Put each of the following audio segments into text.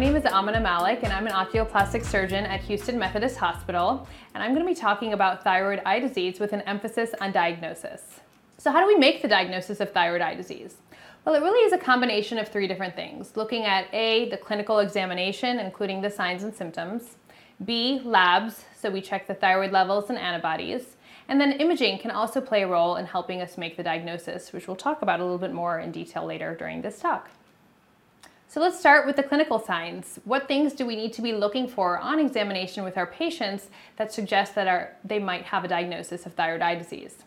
name is Amina Malik, and I'm an oculoplastic surgeon at Houston Methodist Hospital, and I'm going to be talking about thyroid eye disease with an emphasis on diagnosis. So, how do we make the diagnosis of thyroid eye disease? Well, it really is a combination of three different things looking at A, the clinical examination, including the signs and symptoms, B, labs, so we check the thyroid levels and antibodies, and then imaging can also play a role in helping us make the diagnosis, which we'll talk about a little bit more in detail later during this talk. So let's start with the clinical signs. What things do we need to be looking for on examination with our patients that suggest that our, they might have a diagnosis of thyroid eye disease?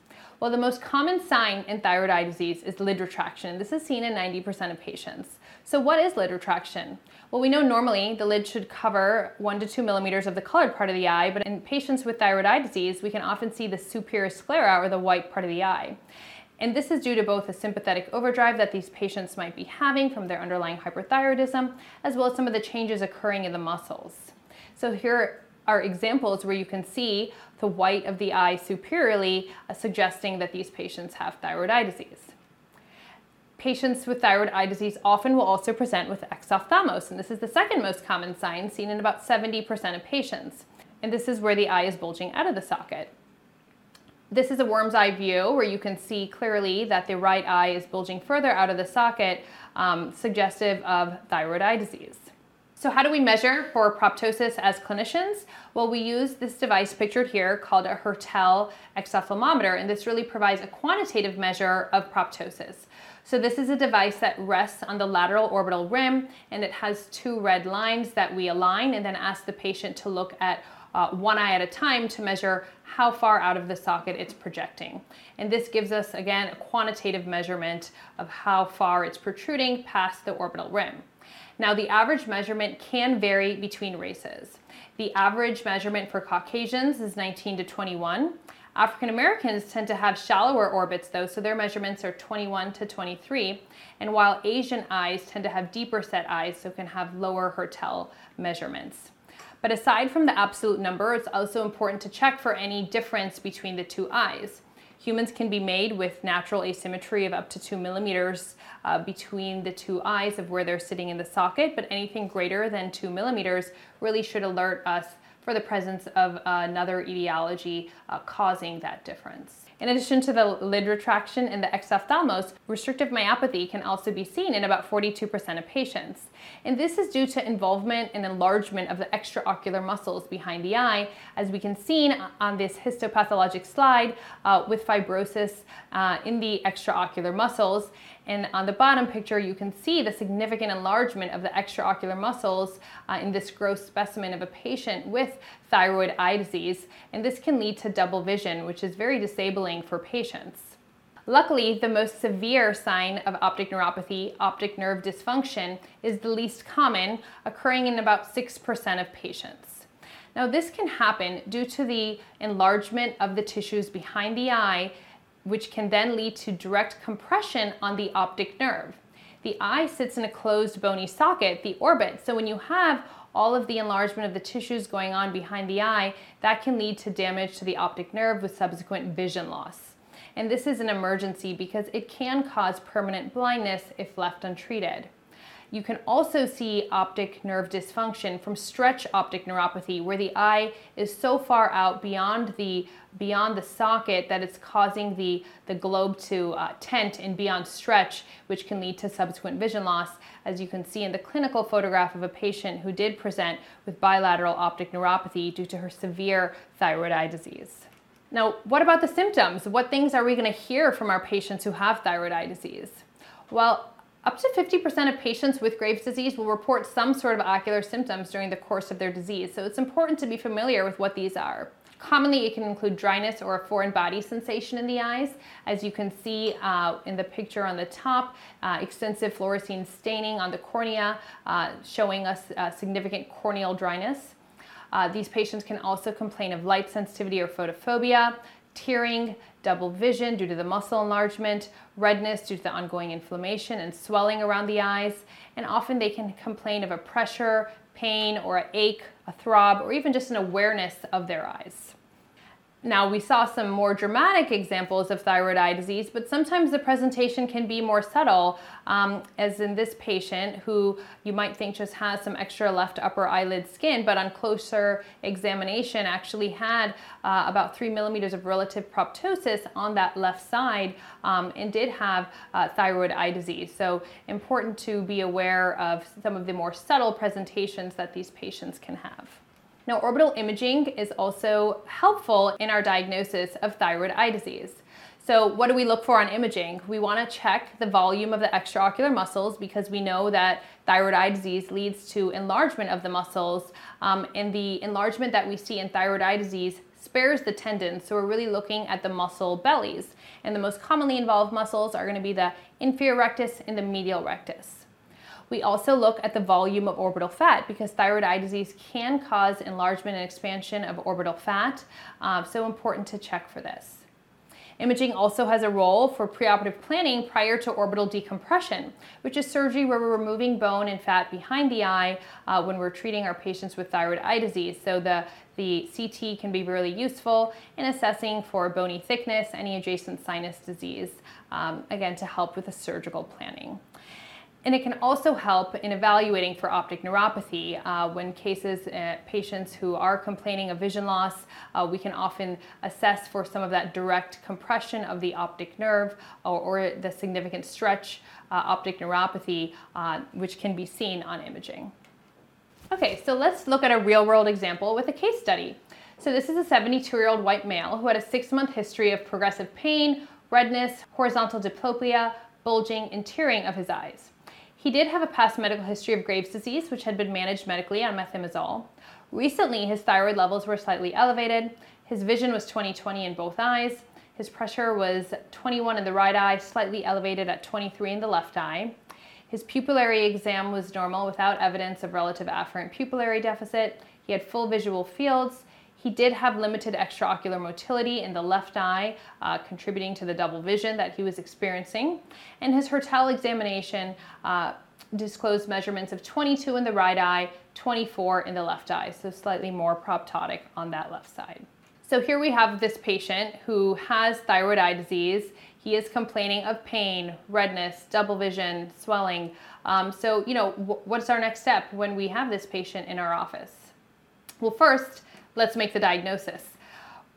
Well, the most common sign in thyroid eye disease is lid retraction. This is seen in 90% of patients. So what is lid retraction? Well, we know normally the lid should cover one to two millimeters of the colored part of the eye, but in patients with thyroid eye disease, we can often see the superior sclera or the white part of the eye. And this is due to both a sympathetic overdrive that these patients might be having from their underlying hyperthyroidism, as well as some of the changes occurring in the muscles. So here are examples where you can see the white of the eye superiorly, uh, suggesting that these patients have thyroid eye disease. Patients with thyroid eye disease often will also present with exophthalmos, and this is the second most common sign seen in about 70% of patients. And this is where the eye is bulging out of the socket. This is a worm's eye view where you can see clearly that the right eye is bulging further out of the socket, um, suggestive of thyroid eye disease. So how do we measure for proptosis as clinicians? Well, we use this device pictured here called a Hertel exophthalmometer, and this really provides a quantitative measure of proptosis. So this is a device that rests on the lateral orbital rim, and it has two red lines that we align and then ask the patient to look at uh, one eye at a time to measure how far out of the socket it's projecting. And this gives us, again, a quantitative measurement of how far it's protruding past the orbital rim. Now, the average measurement can vary between races. The average measurement for Caucasians is 19 to 21. African Americans tend to have shallower orbits though, so their measurements are 21 to 23. And while Asian eyes tend to have deeper set eyes, so can have lower Hertel measurements. But aside from the absolute number, it's also important to check for any difference between the two eyes. Humans can be made with natural asymmetry of up to two millimeters uh, between the two eyes of where they're sitting in the socket, but anything greater than two millimeters really should alert us for the presence of another etiology uh, causing that difference. In addition to the lid retraction and the exophthalmos, restrictive myopathy can also be seen in about 42% of patients. And this is due to involvement and enlargement of the extraocular muscles behind the eye, as we can see on this histopathologic slide uh, with fibrosis uh, in the extraocular muscles. And on the bottom picture, you can see the significant enlargement of the extraocular muscles uh, in this gross specimen of a patient with thyroid eye disease. And this can lead to double vision, which is very disabling for patients. Luckily, the most severe sign of optic neuropathy, optic nerve dysfunction, is the least common, occurring in about 6% of patients. Now, this can happen due to the enlargement of the tissues behind the eye which can then lead to direct compression on the optic nerve. The eye sits in a closed bony socket, the orbit, so when you have all of the enlargement of the tissues going on behind the eye, that can lead to damage to the optic nerve with subsequent vision loss. And this is an emergency because it can cause permanent blindness if left untreated. You can also see optic nerve dysfunction from stretch optic neuropathy, where the eye is so far out beyond the beyond the socket that it's causing the, the globe to uh, tent and beyond stretch, which can lead to subsequent vision loss, as you can see in the clinical photograph of a patient who did present with bilateral optic neuropathy due to her severe thyroid eye disease. Now, what about the symptoms? What things are we going to hear from our patients who have thyroid eye disease? Well, up to 50% of patients with Graves' disease will report some sort of ocular symptoms during the course of their disease, so it's important to be familiar with what these are. Commonly, it can include dryness or a foreign body sensation in the eyes. As you can see uh, in the picture on the top, uh, extensive fluorescein staining on the cornea, uh, showing us uh, significant corneal dryness. Uh, these patients can also complain of light sensitivity or photophobia, tearing, double vision due to the muscle enlargement, redness due to the ongoing inflammation and swelling around the eyes, and often they can complain of a pressure, pain, or an ache, a throb, or even just an awareness of their eyes. Now, we saw some more dramatic examples of thyroid eye disease, but sometimes the presentation can be more subtle, um, as in this patient who you might think just has some extra left upper eyelid skin, but on closer examination actually had uh, about three millimeters of relative proptosis on that left side um, and did have uh, thyroid eye disease. So, important to be aware of some of the more subtle presentations that these patients can have. Now, orbital imaging is also helpful in our diagnosis of thyroid eye disease. So, what do we look for on imaging? We want to check the volume of the extraocular muscles because we know that thyroid eye disease leads to enlargement of the muscles. Um, and the enlargement that we see in thyroid eye disease spares the tendons. So, we're really looking at the muscle bellies. And the most commonly involved muscles are going to be the inferior rectus and the medial rectus. We also look at the volume of orbital fat because thyroid eye disease can cause enlargement and expansion of orbital fat, uh, so important to check for this. Imaging also has a role for preoperative planning prior to orbital decompression, which is surgery where we're removing bone and fat behind the eye uh, when we're treating our patients with thyroid eye disease. So the, the CT can be really useful in assessing for bony thickness, any adjacent sinus disease, um, again, to help with the surgical planning. And it can also help in evaluating for optic neuropathy. Uh, when cases, uh, patients who are complaining of vision loss, uh, we can often assess for some of that direct compression of the optic nerve or, or the significant stretch uh, optic neuropathy, uh, which can be seen on imaging. Okay, so let's look at a real world example with a case study. So this is a 72 year old white male who had a six month history of progressive pain, redness, horizontal diplopia, bulging, and tearing of his eyes. He did have a past medical history of Graves' disease, which had been managed medically on methimazole. Recently, his thyroid levels were slightly elevated. His vision was 20/20 in both eyes. His pressure was 21 in the right eye, slightly elevated at 23 in the left eye. His pupillary exam was normal without evidence of relative afferent pupillary deficit. He had full visual fields. He did have limited extraocular motility in the left eye, uh, contributing to the double vision that he was experiencing. And his Hertel examination uh, disclosed measurements of 22 in the right eye, 24 in the left eye, so slightly more proptotic on that left side. So here we have this patient who has thyroid eye disease. He is complaining of pain, redness, double vision, swelling. Um, so, you know, what's our next step when we have this patient in our office? Well, first, Let's make the diagnosis.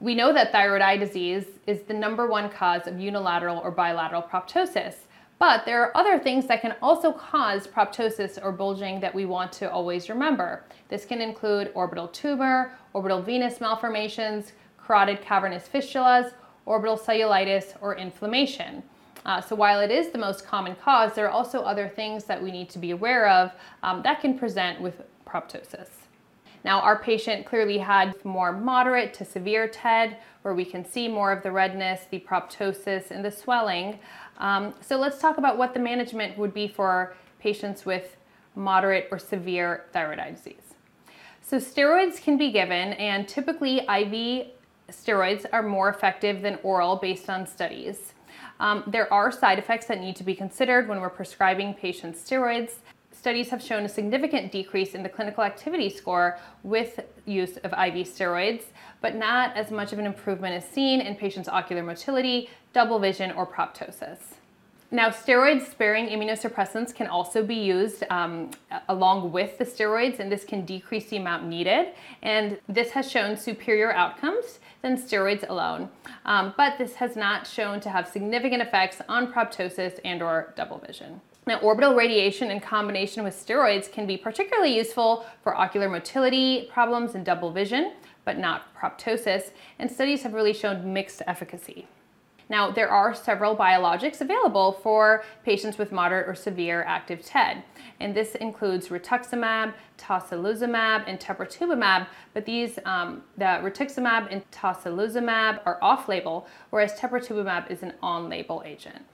We know that thyroid eye disease is the number one cause of unilateral or bilateral proptosis, but there are other things that can also cause proptosis or bulging that we want to always remember. This can include orbital tumor, orbital venous malformations, carotid cavernous fistulas, orbital cellulitis, or inflammation. Uh, so while it is the most common cause, there are also other things that we need to be aware of um, that can present with proptosis. Now, our patient clearly had more moderate to severe TED, where we can see more of the redness, the proptosis, and the swelling. Um, so let's talk about what the management would be for patients with moderate or severe thyroid eye disease. So steroids can be given, and typically IV steroids are more effective than oral based on studies. Um, there are side effects that need to be considered when we're prescribing patients steroids studies have shown a significant decrease in the clinical activity score with use of IV steroids, but not as much of an improvement as seen in patients' ocular motility, double vision, or proptosis. Now, steroid sparing immunosuppressants can also be used um, along with the steroids, and this can decrease the amount needed. And this has shown superior outcomes than steroids alone. Um, but this has not shown to have significant effects on proptosis and/or double vision. Now, orbital radiation in combination with steroids can be particularly useful for ocular motility problems and double vision, but not proptosis, and studies have really shown mixed efficacy. Now, there are several biologics available for patients with moderate or severe active TED, and this includes rituximab, tocilizumab, and teprotumumab, but these, um, the rituximab and tocilizumab are off-label, whereas teprotumumab is an on-label agent.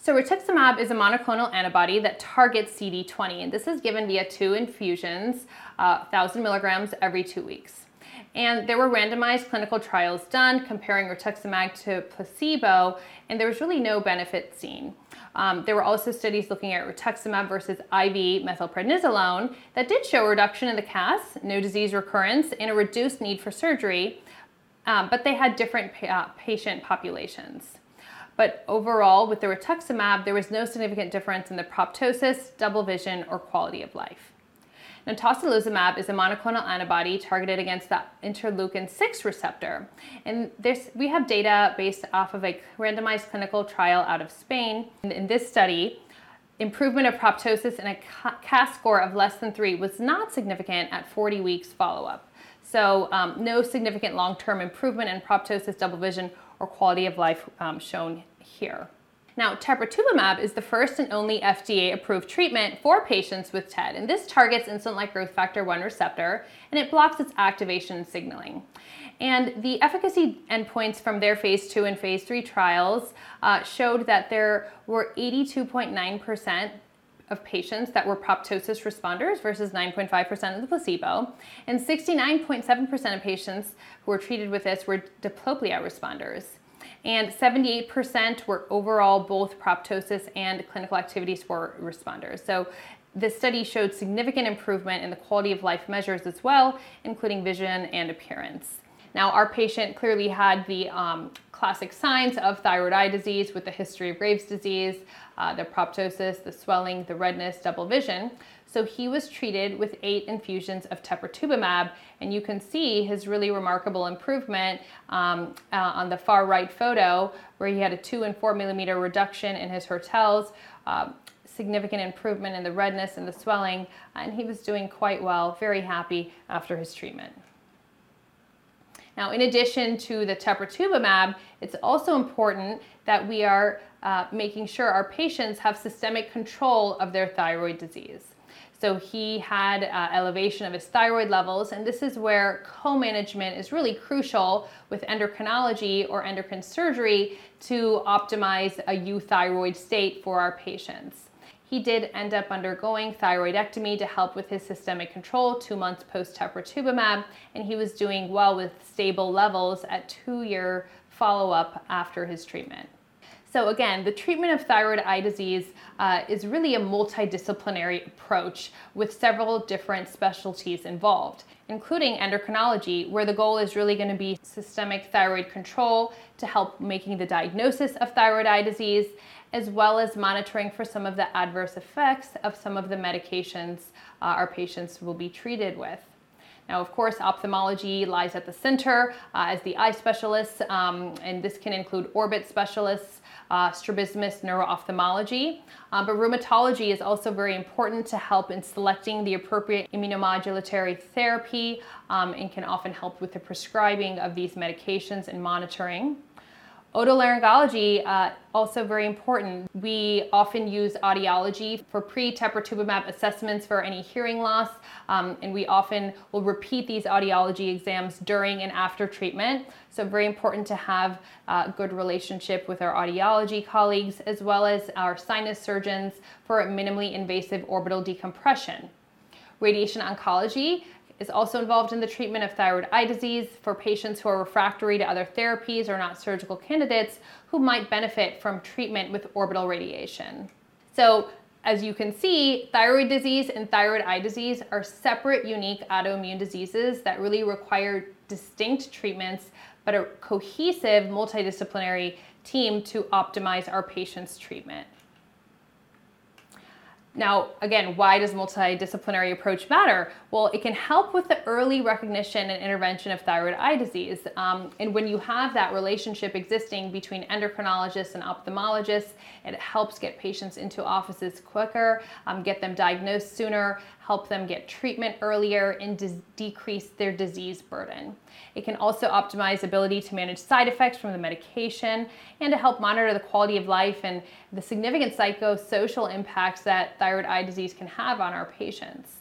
So rituximab is a monoclonal antibody that targets CD20, and this is given via two infusions, uh, 1,000 milligrams every two weeks. And there were randomized clinical trials done comparing rituximab to placebo, and there was really no benefit seen. Um, there were also studies looking at rituximab versus IV methylprednisolone that did show a reduction in the CAS, no disease recurrence, and a reduced need for surgery. um, but they had different pa- patient populations. But overall, with the rituximab, there was no significant difference in the proptosis, double vision, or quality of life. Now, tocilizumab is a monoclonal antibody targeted against the interleukin 6 receptor. And this, we have data based off of a randomized clinical trial out of Spain. In, in this study, improvement of proptosis in a CAS score of less than 3 was not significant at 40 weeks follow-up. So um, no significant long-term improvement in proptosis, double vision, or quality of life um, shown here. Now, teprotumumab is the first and only FDA approved treatment for patients with TED, and this targets insulin like growth factor 1 receptor and it blocks its activation signaling. And the efficacy endpoints from their phase 2 and phase 3 trials uh, showed that there were 82.9% of patients that were proptosis responders versus 9.5% of the placebo, and 69.7% of patients who were treated with this were diplopia responders. And 78% were overall both proptosis and clinical activity score responders. So this study showed significant improvement in the quality of life measures as well, including vision and appearance. Now, our patient clearly had the um, classic signs of thyroid eye disease with the history of Graves' disease, uh, the proptosis, the swelling, the redness, double vision. So he was treated with eight infusions of teprotumumab, and you can see his really remarkable improvement um, uh, on the far right photo, where he had a two and four millimeter reduction in his Hertels. Uh, significant improvement in the redness and the swelling, and he was doing quite well, very happy after his treatment. Now, in addition to the teprotumumab, it's also important that we are uh, making sure our patients have systemic control of their thyroid disease. So he had uh, elevation of his thyroid levels, and this is where co-management is really crucial with endocrinology or endocrine surgery to optimize a euthyroid state for our patients. He did end up undergoing thyroidectomy to help with his systemic control two months post teprotumumab, and he was doing well with stable levels at two-year follow-up after his treatment. So again, the treatment of thyroid eye disease uh, is really a multidisciplinary approach with several different specialties involved, including endocrinology, where the goal is really going to be systemic thyroid control to help making the diagnosis of thyroid eye disease, as well as monitoring for some of the adverse effects of some of the medications uh, our patients will be treated with. Now, of course, ophthalmology lies at the center uh, as the eye specialists, um, and this can include orbit specialists, uh, strabismus, neuro-ophthalmology. Uh, but rheumatology is also very important to help in selecting the appropriate immunomodulatory therapy um, and can often help with the prescribing of these medications and monitoring. Otolaryngology, uh, also very important. We often use audiology for pre-teprotumumab assessments for any hearing loss, um, and we often will repeat these audiology exams during and after treatment. So very important to have a good relationship with our audiology colleagues as well as our sinus surgeons for minimally invasive orbital decompression. Radiation oncology, is also involved in the treatment of thyroid eye disease for patients who are refractory to other therapies or not surgical candidates who might benefit from treatment with orbital radiation. So, as you can see, thyroid disease and thyroid eye disease are separate, unique autoimmune diseases that really require distinct treatments, but a cohesive multidisciplinary team to optimize our patients' treatment. Now, again, why does multidisciplinary approach matter? Well, it can help with the early recognition and intervention of thyroid eye disease. Um, and when you have that relationship existing between endocrinologists and ophthalmologists, it helps get patients into offices quicker, um, get them diagnosed sooner, help them get treatment earlier and de- decrease their disease burden. It can also optimize ability to manage side effects from the medication and to help monitor the quality of life and the significant psychosocial impacts that thyroid eye disease can have on our patients.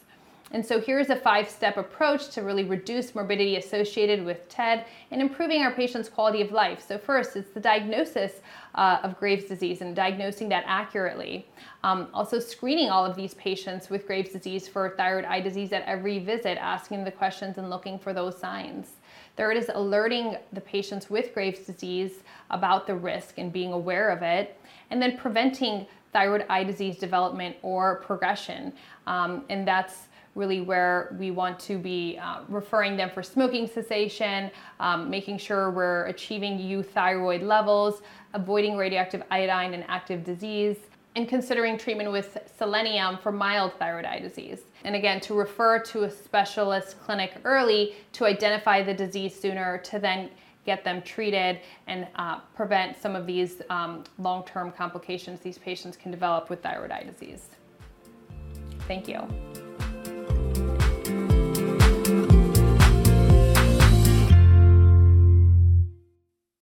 And so here's a five step approach to really reduce morbidity associated with TED and improving our patients' quality of life. So, first, it's the diagnosis uh, of Graves' disease and diagnosing that accurately. Um, also, screening all of these patients with Graves' disease for thyroid eye disease at every visit, asking the questions and looking for those signs. Third is alerting the patients with Graves' disease about the risk and being aware of it. And then preventing thyroid eye disease development or progression. Um, and that's really where we want to be uh, referring them for smoking cessation, um, making sure we're achieving euthyroid levels, avoiding radioactive iodine and active disease, and considering treatment with selenium for mild thyroid eye disease. And again, to refer to a specialist clinic early to identify the disease sooner, to then get them treated and uh, prevent some of these um, long term complications these patients can develop with thyroid eye disease. Thank you.